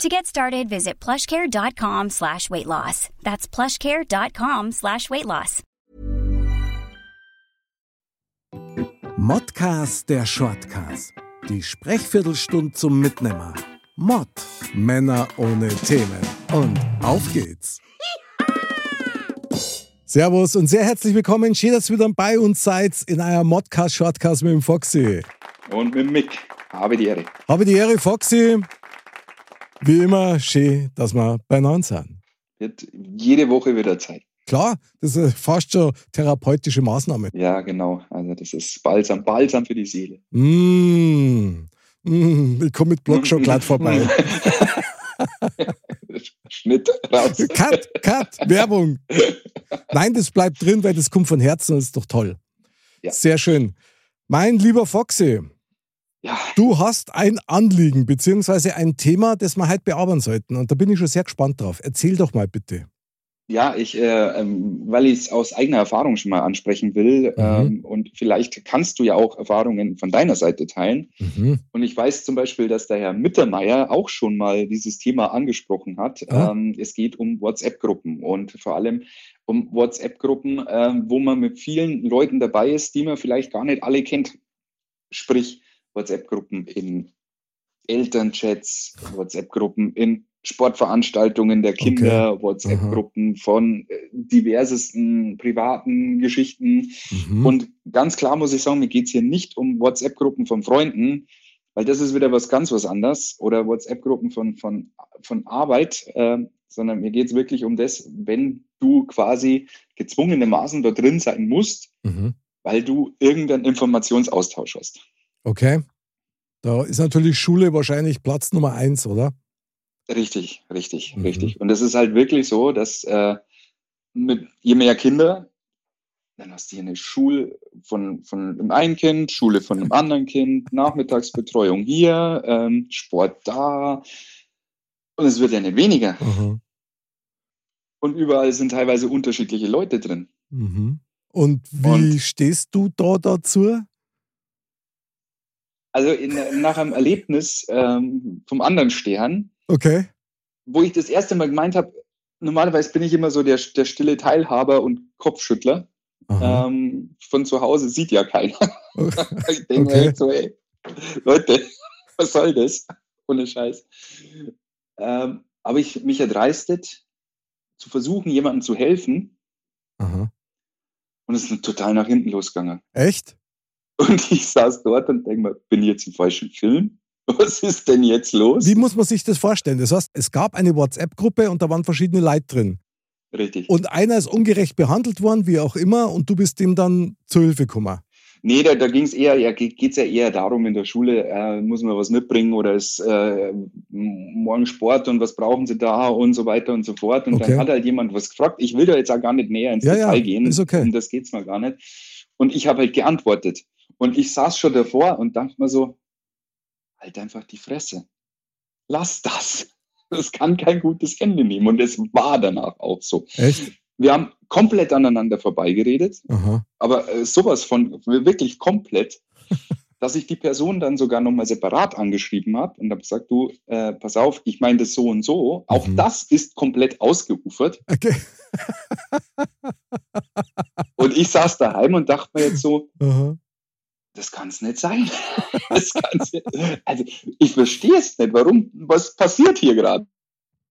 To get started, visit plushcare.com slash weight loss. That's plushcare.com slash weight loss. Modcast der Shortcast. Die Sprechviertelstunde zum Mitnehmer. Mod. Männer ohne Themen. Und auf geht's. Servus und sehr herzlich willkommen. Schön, dass ihr wieder bei uns seid in einer Modcast Shortcast mit dem Foxy. Und mit dem Mick. Habe die Ehre. Habe die Ehre, Foxy. Wie immer, schön, dass wir beieinander sind. Wird jede Woche wieder Zeit. Klar, das ist fast schon therapeutische Maßnahme. Ja, genau. Also das ist Balsam, Balsam für die Seele. Mmh. Mmh. Ich komme mit Blockschokolade vorbei. Schnitt raus. Cut, cut, Werbung. Nein, das bleibt drin, weil das kommt von Herzen und ist doch toll. Ja. Sehr schön. Mein lieber Foxy, Ja, du hast ein Anliegen beziehungsweise ein Thema, das wir heute bearbeiten sollten. Und da bin ich schon sehr gespannt drauf. Erzähl doch mal bitte. ja ich, äh, ähm, weil ich es aus eigener Erfahrung schon mal ansprechen will ähm, und vielleicht kannst du ja auch Erfahrungen von deiner Seite teilen. Mhm. Und ich weiß zum Beispiel, dass der Herr Mittermeier auch schon mal dieses Thema angesprochen hat. Ja. Ähm, es geht um WhatsApp-Gruppen und vor allem um WhatsApp-Gruppen, ähm, wo man mit vielen Leuten dabei ist, die man vielleicht gar nicht alle kennt. Sprich, WhatsApp-Gruppen in Elternchats, WhatsApp-Gruppen in Sportveranstaltungen der Kinder, WhatsApp-Gruppen von äh, diversesten privaten Geschichten. Mhm. Und ganz klar muss ich sagen, mir geht's hier nicht um WhatsApp-Gruppen von Freunden, weil das ist wieder was ganz was anderes oder WhatsApp-Gruppen von, von, von Arbeit, äh, sondern mir geht's wirklich um das, wenn du quasi gezwungenermaßen da drin sein musst, Mhm. weil du irgendeinen Informationsaustausch hast. Okay. Da ist natürlich Schule wahrscheinlich Platz Nummer eins, oder? Richtig, richtig, Mhm. richtig. Und es ist halt wirklich so, dass äh, mit je mehr Kinder, dann hast du hier eine Schule von, von dem einen Kind, Schule von dem anderen Kind, Nachmittagsbetreuung hier, ähm, Sport da. Und es wird ja nicht weniger. Mhm. Und überall sind teilweise unterschiedliche Leute drin. Mhm. Und wie Und- stehst du da dazu? Also in, nach einem Erlebnis ähm, vom anderen Stern, Okay. wo ich das erste Mal gemeint habe, normalerweise bin ich immer so der, der stille Teilhaber und Kopfschüttler. Ähm, von zu Hause sieht ja keiner. ich denke Okay. mir so, ey, Leute, was soll das? Ohne Scheiß. Ähm, aber ich mich erdreistet, zu versuchen, jemandem zu helfen. Aha. Und es ist total nach hinten losgegangen. Echt? Und ich saß dort und denke mir, bin ich jetzt im falschen Film? Was ist denn jetzt los? Wie muss man sich das vorstellen? Das heißt, es gab eine WhatsApp-Gruppe und da waren verschiedene Leute drin. Richtig. Und einer ist ungerecht behandelt worden, wie auch immer, und du bist dem dann zur Hilfe gekommen. Nee, da, da ging es eher, ja, geht es ja eher darum, in der Schule äh, muss man was mitbringen oder ist äh, morgen Sport und was brauchen sie da und so weiter und so fort. Und Okay. dann hat halt jemand was gefragt. Ich will da jetzt auch gar nicht näher ins Ja, ja, Detail gehen. ist okay. Um das geht's mal gar nicht. Und ich habe halt geantwortet. Und ich saß schon davor und dachte mir so, halt einfach die Fresse. Lass das. Das kann kein gutes Ende nehmen. Und es war danach auch so. Echt? Wir haben komplett aneinander vorbeigeredet Aha. aber äh, sowas von wirklich komplett, dass ich die Person dann sogar nochmal separat angeschrieben habe und habe gesagt, du, äh, pass auf, ich meine das so und so. Auch Mhm. das ist komplett ausgeufert. Okay. Und ich saß daheim und dachte mir jetzt so, Aha. Das kann es nicht sein. Das kann's nicht. Also ich verstehe es nicht. Warum? Was passiert hier gerade?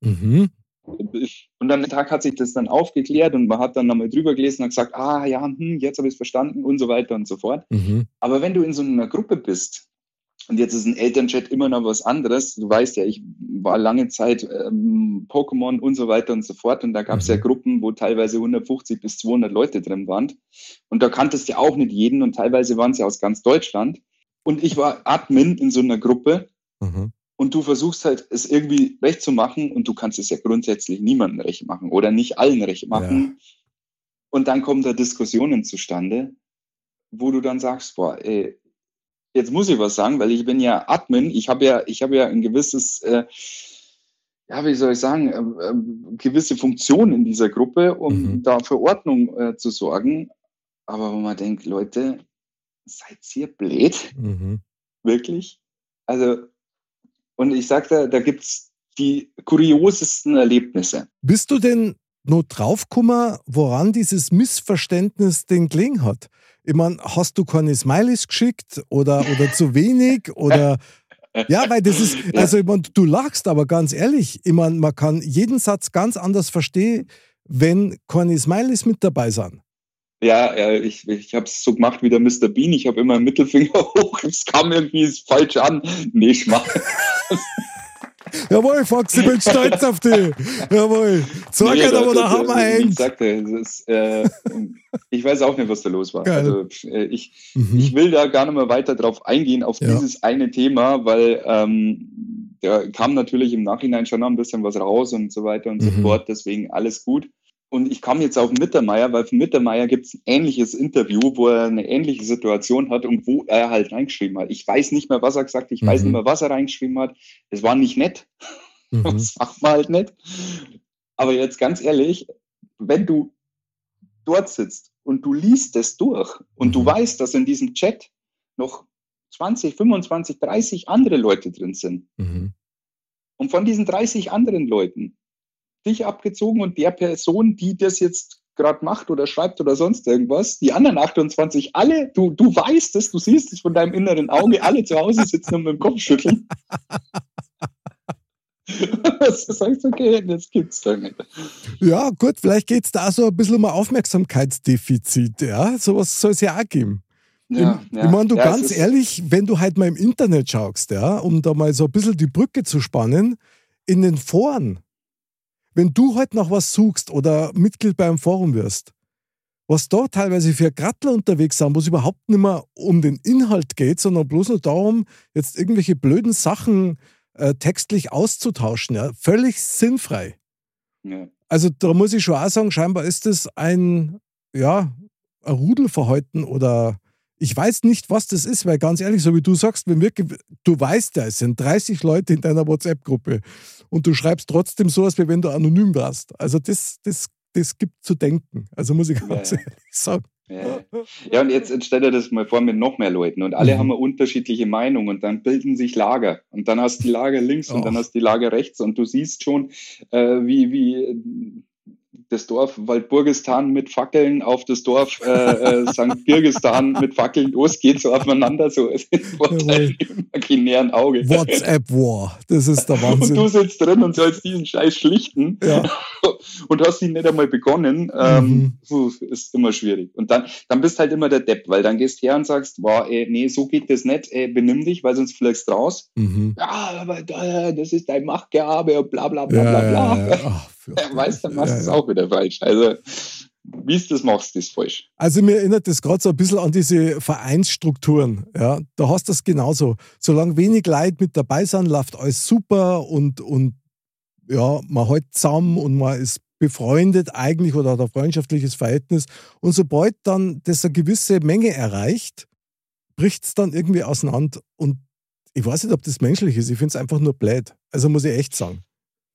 Mhm. Und am Tag hat sich das dann aufgeklärt und man hat dann nochmal drüber gelesen und gesagt, ah ja, hm, jetzt habe ich es verstanden und so weiter und so fort. Mhm. Aber wenn du in so einer Gruppe bist, und jetzt ist ein Elternchat immer noch was anderes, du weißt ja, ich war lange Zeit ähm, Pokémon und so weiter und so fort. Und da gab es Mhm. ja Gruppen, wo teilweise 150 bis 200 Leute drin waren. Und da kanntest du ja auch nicht jeden. Und teilweise waren es ja aus ganz Deutschland. Und ich war Admin in so einer Gruppe. Mhm. und du versuchst halt es irgendwie recht zu machen. Und du kannst es ja grundsätzlich niemandem recht machen oder nicht allen recht machen. Und dann kommen da Diskussionen zustande, wo du dann sagst, boah, ey, jetzt muss ich was sagen, weil ich bin ja Admin, ich habe ja, ich habe ja ein gewisses, äh, ja, wie soll ich sagen, äh, äh, gewisse Funktion in dieser Gruppe, um mhm. da für Ordnung äh, zu sorgen. Aber wo man denkt, Leute, seid ihr blöd? Mhm. Wirklich? Also, und ich sag da, da gibt's die kuriosesten Erlebnisse. Bist du denn nur draufgekommen, woran dieses Missverständnis den Kling hat? Ich meine, hast du keine Smileys geschickt oder, oder zu wenig oder ja, weil das ist, also ich mein, du lachst, aber ganz ehrlich, ich meine, man kann jeden Satz ganz anders verstehen, wenn keine Smileys mit dabei sind. Ja, ja ich, ich habe es so gemacht wie der Mr. Bean. Ich habe immer einen Mittelfinger hoch. Es kam irgendwie falsch an. Nee, ich mache. Jawohl, Fox, ich bin stolz auf dich. Jawohl. Sag nee, aber der Hammer hängt. Ich sagte, ist, äh, ich weiß auch nicht, was da los war. Geil. Also äh, ich, mhm. ich will da gar nicht mehr weiter drauf eingehen, auf ja. dieses eine Thema, weil ähm, da kam natürlich im Nachhinein schon noch ein bisschen was raus und so weiter und mhm. so fort. Deswegen alles gut. Und ich kam jetzt auf Mittermeier, weil von Mittermeier gibt es ein ähnliches Interview, wo er eine ähnliche Situation hat und wo er halt reingeschrieben hat. Ich weiß nicht mehr, was er gesagt hat, ich mhm. weiß nicht mehr, was er reingeschrieben hat. Es war nicht nett. Mhm. Das macht man halt nicht. Aber jetzt ganz ehrlich, wenn du dort sitzt und du liest es durch und mhm. du weißt, dass in diesem Chat noch 20, 25, 30 andere Leute drin sind. Mhm. Und von diesen 30 anderen Leuten dich abgezogen und der Person, die das jetzt gerade macht oder schreibt oder sonst irgendwas, die anderen 28, alle, du, du weißt es, du siehst es von deinem inneren Auge, alle zu Hause sitzen und mit dem Kopf schütteln. du sagst, okay, das gibt's doch nicht. Ja, gut, vielleicht geht es da so ein bisschen um ein Aufmerksamkeitsdefizit, ja. Sowas soll es ja auch geben. Ja, ich, ja. ich meine, du ja, ganz ehrlich, wenn du halt mal im Internet schaust, ja, um da mal so ein bisschen die Brücke zu spannen, in den Foren, wenn du heute noch was suchst oder Mitglied beim Forum wirst, was da teilweise für Grattler unterwegs sind, wo es überhaupt nicht mehr um den Inhalt geht, sondern bloß nur darum, jetzt irgendwelche blöden Sachen äh, textlich auszutauschen, ja, völlig sinnfrei. Ja. Also da muss ich schon auch sagen, scheinbar ist es ein, ja, ein Rudelverhalten oder ich weiß nicht, was das ist, weil ganz ehrlich, so wie du sagst, wenn wir, du weißt ja, es sind 30 Leute in deiner WhatsApp-Gruppe und du schreibst trotzdem so, als wenn du anonym warst. Also das, das, das gibt zu denken. Also muss ich ganz ja. ehrlich sagen. Ja. ja, und jetzt stell dir das mal vor mit noch mehr Leuten und alle mhm. haben unterschiedliche Meinung und dann bilden sich Lager und dann hast du die Lager links oh. und dann hast du die Lager rechts und du siehst schon, äh, wie, wie das Dorf Waldburgistan mit Fackeln auf das Dorf äh, äh, St. Birgistan mit Fackeln losgeht, so aufeinander, so vor deinem imaginären Auge. WhatsApp War, das ist der Wahnsinn. Und du sitzt drin und sollst diesen Scheiß schlichten ja. und hast ihn nicht einmal begonnen, ähm, mhm. ist immer schwierig. Und dann, dann bist halt immer der Depp, weil dann gehst du her und sagst, boah, ey, nee, so geht das nicht, ey, benimm dich, weil sonst fliegst du raus. Mhm. Ja, aber das ist dein Machtgehabe und bla bla bla bla bla. Ja, ja, ja. Ja, weißt, dann machst du es auch wieder falsch. Also, wie du das machst, ist falsch. Also mir erinnert das gerade so ein bisschen an diese Vereinsstrukturen. Ja, da hast du das genauso. Solange wenig Leute mit dabei sind, läuft alles super und, und ja, man hält zusammen und man ist befreundet eigentlich oder hat ein freundschaftliches Verhältnis. Und sobald dann das eine gewisse Menge erreicht, bricht es dann irgendwie auseinander. Und ich weiß nicht, ob das menschlich ist. Ich finde es einfach nur blöd. Also muss ich echt sagen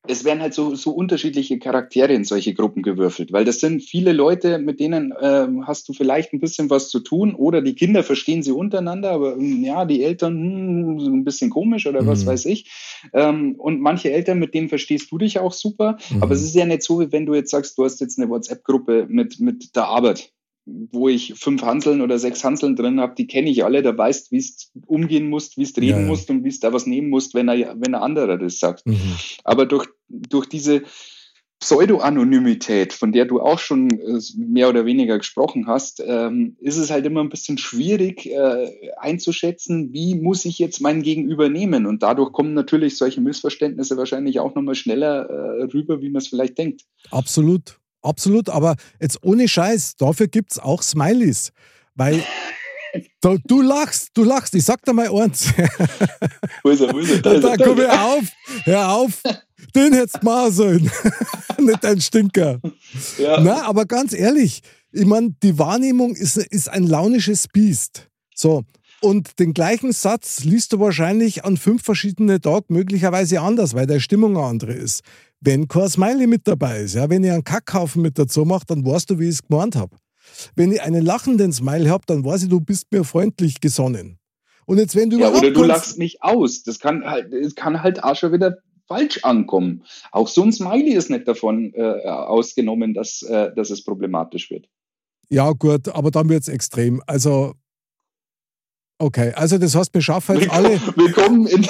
es werden halt so, so unterschiedliche Charaktere in solche Gruppen gewürfelt, weil das sind viele Leute, mit denen äh, hast du vielleicht ein bisschen was zu tun oder die Kinder verstehen sie untereinander, aber hm, ja, die Eltern hm, ein bisschen komisch oder mhm. was weiß ich. Ähm, und manche Eltern, mit denen verstehst du dich auch super, mhm. aber es ist ja nicht so, wie wenn du jetzt sagst, du hast jetzt eine WhatsApp-Gruppe mit, mit der Arbeit wo ich fünf Hanseln oder sechs Hanseln drin habe, die kenne ich alle, da weißt, wie es umgehen musst, wie es reden ja, musst und wie es da was nehmen musst, wenn er, wenn ein anderer das sagt. Mhm. Aber durch, durch diese Pseudo-Anonymität, von der du auch schon äh, mehr oder weniger gesprochen hast, ähm, ist es halt immer ein bisschen schwierig äh, einzuschätzen, wie muss ich jetzt mein Gegenüber nehmen. Und dadurch kommen natürlich solche Missverständnisse wahrscheinlich auch nochmal schneller äh, rüber, wie man es vielleicht denkt. Absolut. Absolut, aber jetzt ohne Scheiß, dafür gibt es auch Smileys. Weil du, du, lachst, du lachst. Ich sag dir mal eins. Wo ist er, wo ist er? Da, da, da komm ich auf, hör auf. Den hättest du machen sollen. Nicht ein Stinker. Ja. Na, aber ganz ehrlich, ich meine, die Wahrnehmung ist, ist ein launisches Biest. So. Und den gleichen Satz liest du wahrscheinlich an fünf verschiedene Tagen möglicherweise anders, weil der Stimmung eine andere ist. Wenn kein Smiley mit dabei ist, ja, wenn ich einen Kackhaufen mit dazu mache, dann weißt du, wie ich es gemeint habe. Wenn ich einen lachenden Smile habe, dann weiß ich, du bist mir freundlich gesonnen. Und jetzt, wenn du ja, oder du lachst mich aus. Das kann halt, das kann halt auch schon wieder falsch ankommen. Auch so ein Smiley ist nicht davon äh, ausgenommen, dass, äh, dass es problematisch wird. Ja, gut, aber dann wird es extrem. Also, okay, also das heißt, wir schaffen jetzt alle. Willkommen in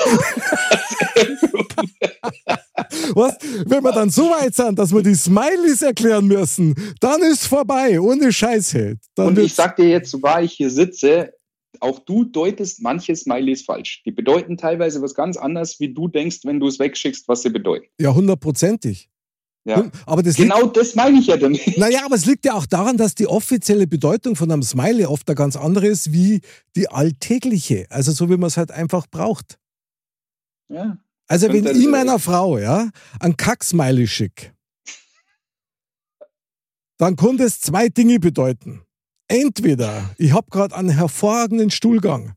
Was? Wenn wir dann so weit sind, dass wir die Smileys erklären müssen, dann ist vorbei, ohne Scheiße. Dann Und ich sag dir jetzt, so wahr ich hier sitze, auch du deutest manche Smileys falsch. Die bedeuten teilweise was ganz anderes, wie du denkst, wenn du es wegschickst, was sie bedeuten. Ja, hundertprozentig. Ja. Aber das genau liegt, das meine ich ja damit. Naja, aber es liegt ja auch daran, dass die offizielle Bedeutung von einem Smiley oft eine ganz andere ist wie die alltägliche. Also so, wie man es halt einfach braucht. Ja. Also wenn ich meiner Frau ja, ein Kack-Smiley schicke, dann kann das zwei Dinge bedeuten. Entweder ich habe gerade einen hervorragenden Stuhlgang.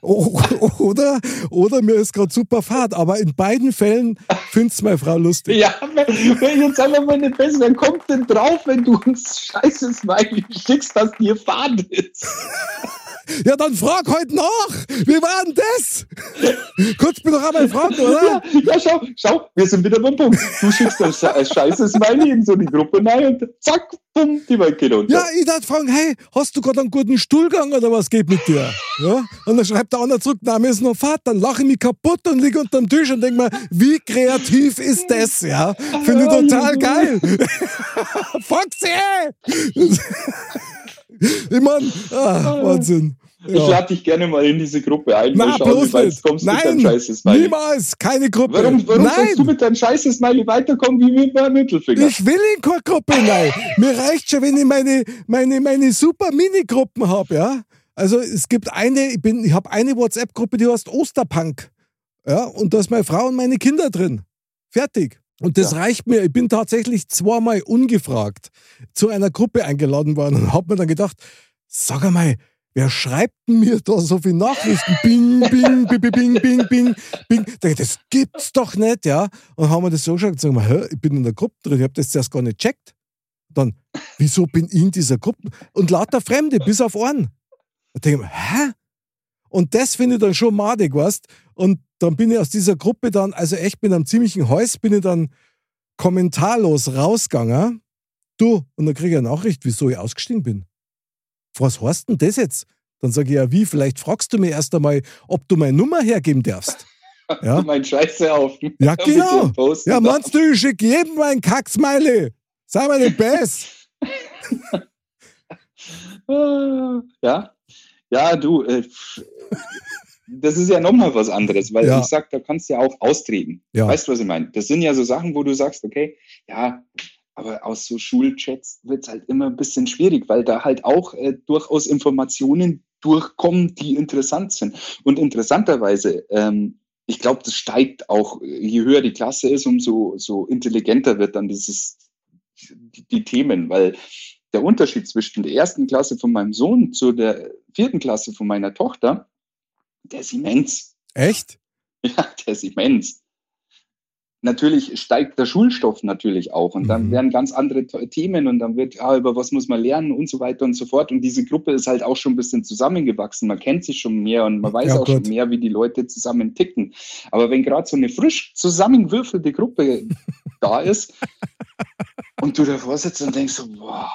Oder, oder mir ist gerade super Fahrt. Aber in beiden Fällen findet es meine Frau lustig. Ja, wenn, jetzt wir mal nicht besser, wer kommt denn drauf, wenn du uns scheiße Smiley schickst, dass dir Fahrt ist? Ja, dann frag heute nach. Wie war denn das? Kurz mir doch einmal fragen, oder? Ja, ja, schau, schau, wir sind wieder beim Punkt. Du schickst ein, ein scheißes Smiley in so die Gruppe rein und zack, bumm, die Welt geht unter. Ja, ich dachte fragen, hey, hast du gerade einen guten Stuhlgang oder was geht mit dir? Ja? Und dann schreibt der andere zurück, nein, wir sind noch fad. Dann lache ich mich kaputt und liege unter dem Tisch und denke mir, wie kreativ ist das? Ja, finde ich total geil. Foxy! ich meine, ah, Wahnsinn. Ich lade dich gerne mal in diese Gruppe ein. Na, schauen, bloß nicht. kommst Nein, mit deinem Smiley. niemals, keine Gruppe. Warum, warum nein. sollst du mit deinem scheiße Smiley weiterkommen wie mit meinem Mittelfinger? Ich will in keine Gruppe, nein. Mir reicht schon, wenn ich meine, meine, meine super Minigruppen habe, ja. Also es gibt eine, ich, bin, ich habe eine WhatsApp-Gruppe, die heißt Osterpunk. Ja, und da ist meine Frau und meine Kinder drin. Fertig. Und das ja. reicht mir. Ich bin tatsächlich zweimal ungefragt zu einer Gruppe eingeladen worden und habe mir dann gedacht, sag einmal, Wer schreibt mir da so viele Nachrichten? Bing, bing, bing, bing, bing, bing, bing. Das gibt's doch nicht, ja. Und haben wir das so geschaut und sagen, hä, ich bin in der Gruppe drin, ich habe das zuerst gar nicht checkt. Dann, wieso bin ich in dieser Gruppe? Und lauter Fremde, bis auf einen. Da denke ich, hä? Und das finde ich dann schon madig, weißt Und dann bin ich aus dieser Gruppe dann, also echt mit einem ziemlichen Häus, bin ich dann kommentarlos rausgegangen. Du, und dann kriege ich eine Nachricht, wieso ich ausgestiegen bin was heißt denn das jetzt? Dann sage ich, ja, wie? Vielleicht fragst du mir erst einmal, ob du meine Nummer hergeben darfst. Ja? mein Scheiße auf. Ja, genau. Ja, meinst du, ich schicke jedem mein Kacksmeile? Sei mal der Best. ja, ja, du, äh, das ist ja nochmal was anderes, weil ja. ich sag, da kannst du ja auch austreten. Ja. Weißt du, was ich meine? Das sind ja so Sachen, wo du sagst, okay, ja, aber aus so Schulchats wird es halt immer ein bisschen schwierig, weil da halt auch äh, durchaus Informationen durchkommen, die interessant sind. Und interessanterweise, ähm, ich glaube, das steigt auch, je höher die Klasse ist, umso so intelligenter wird dann dieses, die, die Themen, weil der Unterschied zwischen der ersten Klasse von meinem Sohn zu der vierten Klasse von meiner Tochter, der ist immens. Echt? Ja, der ist immens natürlich steigt der Schulstoff natürlich auch und dann mhm. werden ganz andere Themen und dann wird, ja, über was muss man lernen und so weiter und so fort. Und diese Gruppe ist halt auch schon ein bisschen zusammengewachsen. Man kennt sich schon mehr und man weiß ja, auch Gott. schon mehr, wie die Leute zusammen ticken. Aber wenn gerade so eine frisch zusammengewürfelte Gruppe da ist und du davor sitzt und denkst so, boah,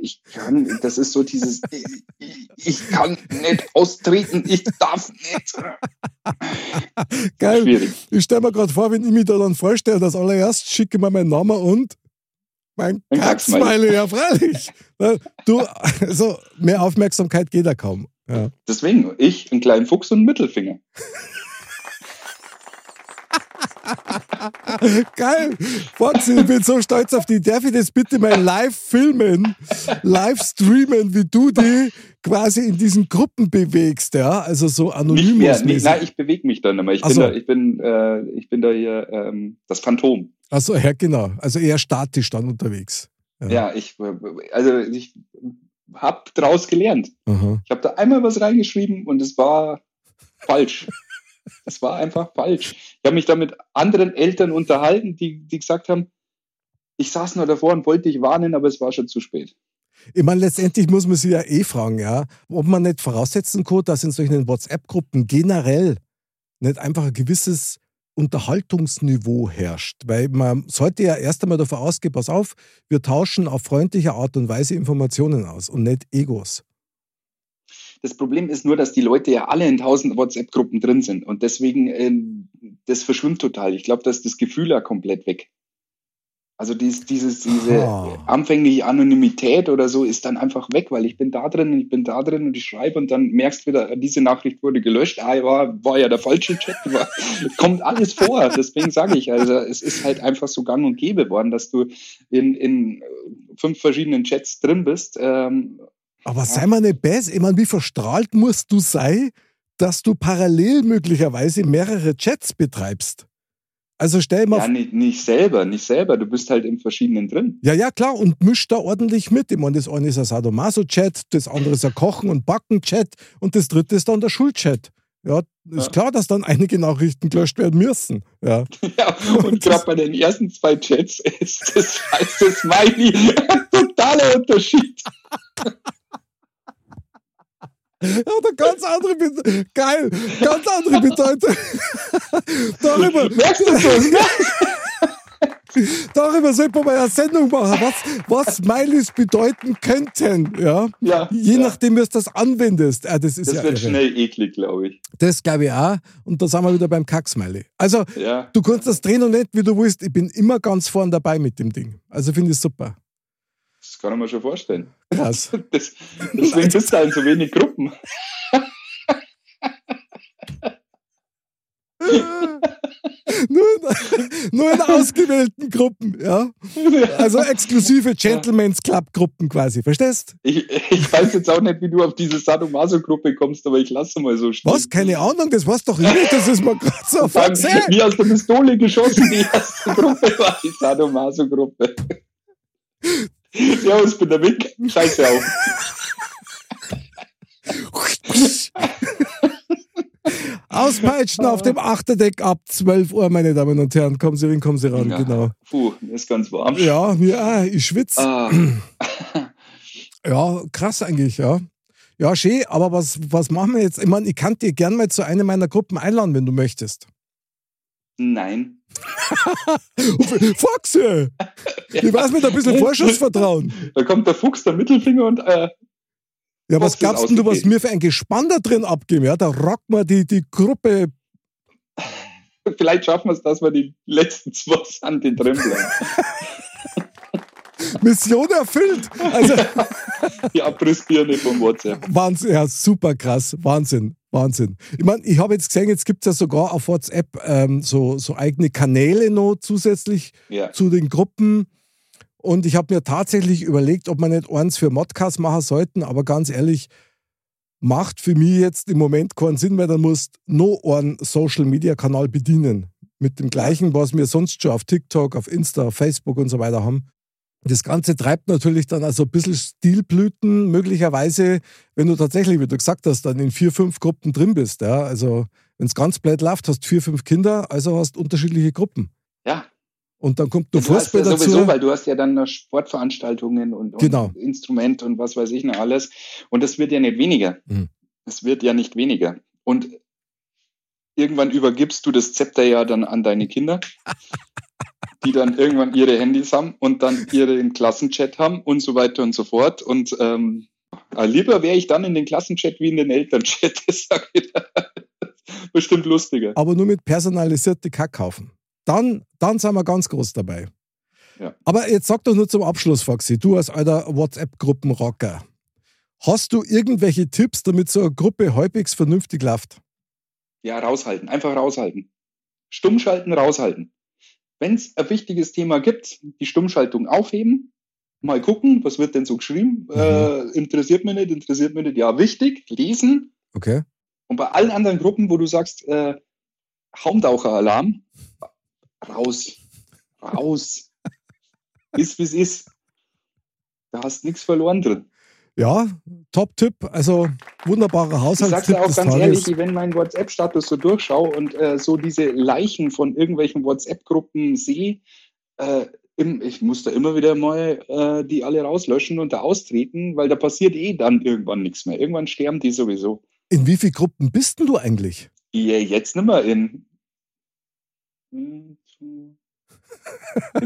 ich kann, das ist so dieses, ich, ich kann nicht austreten, ich darf nicht. Geil. Schwierig. Ich stelle mir gerade vor, wenn ich mich da dann vorstelle, das allererst schicke ich mir meinen Namen und mein Kacksmiley, ja freilich. Du, also mehr Aufmerksamkeit geht da kaum. Ja. Deswegen, ich, einen kleinen Fuchs und einen Mittelfinger. Geil. Foxy, ich bin so stolz auf dich. Darf ich das bitte mal live filmen, live streamen, wie du die quasi in diesen Gruppen bewegst, ja? Also so anonym. Nicht nein, ich bewege mich dann immer. Ich, bin, so. da, ich, bin, äh, ich bin da hier ähm, das Phantom. Achso, ja, genau. Also eher statisch dann unterwegs. Ja, ja ich, also ich habe daraus gelernt. Aha. Ich habe da einmal was reingeschrieben und es war falsch. Es war einfach falsch. Ich habe mich da mit anderen Eltern unterhalten, die, die gesagt haben, ich saß nur davor und wollte dich warnen, aber es war schon zu spät. Ich meine, letztendlich muss man sich ja eh fragen, ja, ob man nicht voraussetzen kann, dass in solchen WhatsApp-Gruppen generell nicht einfach ein gewisses Unterhaltungsniveau herrscht. Weil man sollte ja erst einmal davon ausgehen, pass auf, wir tauschen auf freundliche Art und Weise Informationen aus und nicht Egos. Das Problem ist nur, dass die Leute ja alle in tausend WhatsApp-Gruppen drin sind und deswegen, äh, das verschwimmt total. Ich glaube, dass das Gefühl ja komplett weg. Also dies, dieses, diese oh. anfängliche Anonymität oder so ist dann einfach weg, weil ich bin da drin und ich bin da drin und ich schreibe und dann merkst du wieder, diese Nachricht wurde gelöscht. Ah, war, war ja der falsche Chat. War, kommt alles vor. Deswegen sage ich, also es ist halt einfach so gang und gäbe worden, dass du in, in fünf verschiedenen Chats drin bist. Ähm, Aber sei mal eine Bass. Ich meine, wie verstrahlt musst du sein, dass du parallel möglicherweise mehrere Chats betreibst? Also stell mal. Ja, nicht, nicht selber, nicht selber. Du bist halt im Verschiedenen drin. Ja, ja, klar. Und mischt da ordentlich mit. Ich meine, das eine ist ein Sadomaso-Chat, das andere ist ein Kochen- und Backen-Chat und das dritte ist dann der Schulchat. Ja, ist ja. klar, dass dann einige Nachrichten gelöscht werden müssen. Ja, ja und gerade bei den ersten zwei Chats ist das, heißt das Smiley ein totaler Unterschied. Hat eine ganz andere Bedeutung. Geil, ganz andere Bedeutung. Darüber. Merkst du das? Darüber sollte man mal eine Sendung machen, was, was Smileys bedeuten könnten. Ja? ja Je ja. nachdem, wie du das anwendest. Ah, das ist das ja wird irre. schnell eklig, glaube ich. Das glaube ich auch. Und da sind wir wieder beim Kack-Smiley. Also, ja. du kannst das drehen und nicht, wie du willst. Ich bin immer ganz vorn dabei mit dem Ding. Also, finde ich super. Das kann man mir schon vorstellen. Krass. Das, deswegen bist du halt in so wenig Gruppen. nur, in, nur in ausgewählten Gruppen, ja. Also exklusive Gentleman's Club Gruppen quasi, verstehst? Ich, ich weiß jetzt auch nicht, wie du auf diese Sadomaso-Gruppe kommst, aber ich lasse mal so stehen. Was? Keine Ahnung, das war's doch nicht, das ist mal gerade so Wie aus der Pistole geschossen, die erste Gruppe war die Sadomaso-Gruppe. Ja, ich bin der Wick. Scheiße auf. Auspeitschen auf dem Achterdeck ab 12 Uhr, meine Damen und Herren. Kommen Sie rein, kommen Sie ran, ja. genau. Puh, mir ist ganz warm. Ja, mir ich schwitze. Ah. Ja, krass eigentlich, ja. Ja, schön, aber was, was machen wir jetzt? Ich meine, ich kann dir gerne mal zu einer meiner Gruppen einladen, wenn du möchtest. Nein. Fuchse! Ich weiß mit ein bisschen Vorschussvertrauen. Da kommt der Fuchs, der Mittelfinger und. Äh, ja, was glaubst du, was mir für ein Gespann da drin abgeben? Ja, da rockt man die, die Gruppe. Vielleicht schaffen wir es, dass wir die letzten zwei Sande drin bleiben. Mission erfüllt. Also, die Abrissbirne vom WhatsApp. Wahnsinn, ja, super krass. Wahnsinn. Wahnsinn. Ich meine, ich habe jetzt gesehen, jetzt gibt es ja sogar auf WhatsApp ähm, so, so eigene Kanäle noch zusätzlich ja. zu den Gruppen. Und ich habe mir tatsächlich überlegt, ob man nicht eins für Modcast machen sollten, aber ganz ehrlich, macht für mich jetzt im Moment keinen Sinn, weil dann musst nur einen Social Media Kanal bedienen. Mit dem gleichen, was wir sonst schon auf TikTok, auf Insta, auf Facebook und so weiter haben. Das Ganze treibt natürlich dann also ein bisschen Stilblüten, möglicherweise, wenn du tatsächlich, wie du gesagt hast, dann in vier, fünf Gruppen drin bist. Ja? Also, wenn es ganz blöd läuft, hast du vier, fünf Kinder, also hast unterschiedliche Gruppen. Ja. Und dann kommt noch Fußball ja dazu. Sowieso, weil du hast ja dann noch Sportveranstaltungen und, und genau. Instrument und was weiß ich noch alles. Und das wird ja nicht weniger. Mhm. Es wird ja nicht weniger. Und irgendwann übergibst du das Zepter ja dann an deine Kinder. die dann irgendwann ihre Handys haben und dann ihren Klassenchat haben und so weiter und so fort. Und ähm, äh, lieber wäre ich dann in den Klassenchat wie in den Elternchat. Das sage ich Bestimmt lustiger. Aber nur mit personalisierte Kack kaufen. Dann, dann sind wir ganz groß dabei. Ja. Aber jetzt sag doch nur zum Abschluss, Foxy, du als alter WhatsApp-Gruppenrocker, hast du irgendwelche Tipps, damit so eine Gruppe halbwegs vernünftig läuft? Ja, raushalten, einfach raushalten. Stummschalten, raushalten wenn es ein wichtiges Thema gibt, die Stummschaltung aufheben, mal gucken, was wird denn so geschrieben, mhm. äh, interessiert mich nicht, interessiert mich nicht, ja, wichtig, lesen. Okay. Und bei allen anderen Gruppen, wo du sagst, äh, Haumtaucher-Alarm, raus, raus, ist wie es ist. Da hast du nichts verloren drin. Ja, Top-Tipp, also wunderbarer Haushaltstipp. Ich sag's dir auch ganz ehrlich, wenn mein WhatsApp-Status so durchschaue und äh, so diese Leichen von irgendwelchen WhatsApp-Gruppen sehe, äh, ich muss da immer wieder mal äh, die alle rauslöschen und da austreten, weil da passiert eh dann irgendwann nichts mehr. Irgendwann sterben die sowieso. In wie vielen Gruppen bist denn du eigentlich? Ja, jetzt nicht mehr in. In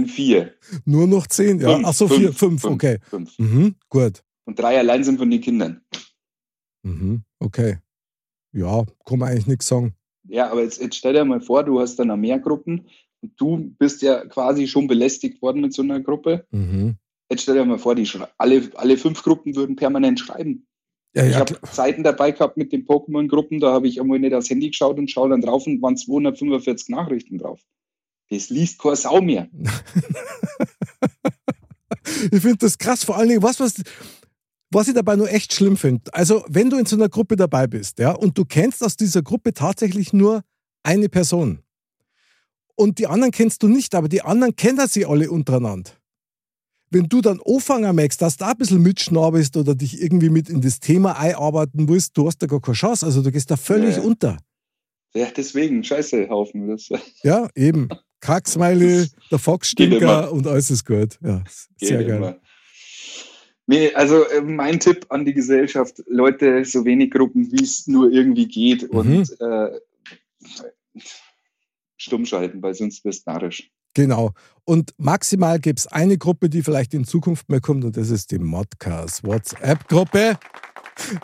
vier. Nur noch zehn, ja. Fünf, Ach so, vier, fünf, fünf okay. Fünf. Mhm, gut. Und drei allein sind von den Kindern. Mhm, okay. Ja, kann man eigentlich nichts sagen. Ja, aber jetzt, jetzt stell dir mal vor, du hast dann noch mehr Gruppen und du bist ja quasi schon belästigt worden mit so einer Gruppe. Mhm. Jetzt stell dir mal vor, die alle, alle fünf Gruppen würden permanent schreiben. Ja, ja, ich habe Zeiten dabei gehabt mit den Pokémon-Gruppen, da habe ich einmal nicht aufs Handy geschaut und schaue dann drauf und waren 245 Nachrichten drauf. Das liest kein Sau mehr. ich finde das krass, vor allen Dingen, was, was, was ich dabei nur echt schlimm finde. Also, wenn du in so einer Gruppe dabei bist, ja, und du kennst aus dieser Gruppe tatsächlich nur eine Person. Und die anderen kennst du nicht, aber die anderen kennen sie alle untereinander. Wenn du dann anfangen möchtest, dass du da ein bisschen mitschnabelst oder dich irgendwie mit in das Thema einarbeiten willst, du hast da gar keine Chance. Also du gehst da völlig ja. unter. Ja, deswegen, Scheißehaufen. Das. Ja, eben. Kacksmeile, der Foxstinker und alles ist gut. Ja, sehr Geht geil. Immer. Nee, also äh, mein Tipp an die Gesellschaft, Leute, so wenig Gruppen, wie es nur irgendwie geht mhm. und äh, stumm schalten, weil sonst wirst du narrisch. Genau. Und maximal gibt es eine Gruppe, die vielleicht in Zukunft mehr kommt und das ist die Modcast WhatsApp-Gruppe.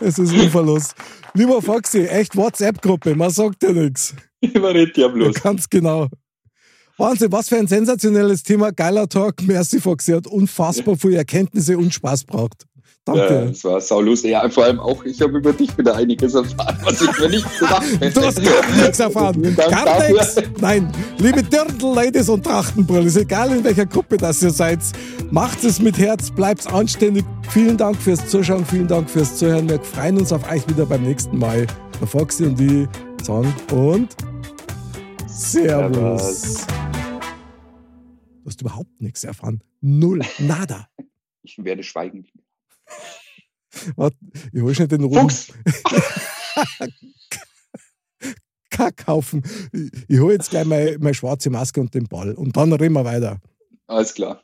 Es ist uferlos. Lieber Foxy, echt WhatsApp-Gruppe, man sagt ja nichts. Man redet ja bloß. Ja, ganz genau. Wahnsinn, was für ein sensationelles Thema. Geiler Talk. Merci, Foxy. Hat unfassbar viele Erkenntnisse und Spaß braucht. Danke. Ja, das war saulustig. Ja, vor allem auch, ich habe über dich wieder einiges erfahren, was ich mir nicht gedacht hätte. Du hast gar nichts erfahren. Gar nichts. Nein, liebe Dirndl-Ladies und Trachtenbrüllis, egal in welcher Gruppe das ihr seid, macht es mit Herz, bleibt anständig. Vielen Dank fürs Zuschauen, vielen Dank fürs Zuhören. Wir freuen uns auf euch wieder beim nächsten Mal. Der Foxy und die sagen und Servus. Servus. Du hast überhaupt nichts erfahren. Null. Nada. Ich werde schweigen. Warte, ich hole schnell den roten. Kackhaufen. Ich hole jetzt gleich meine, meine schwarze Maske und den Ball und dann reden wir weiter. Alles klar.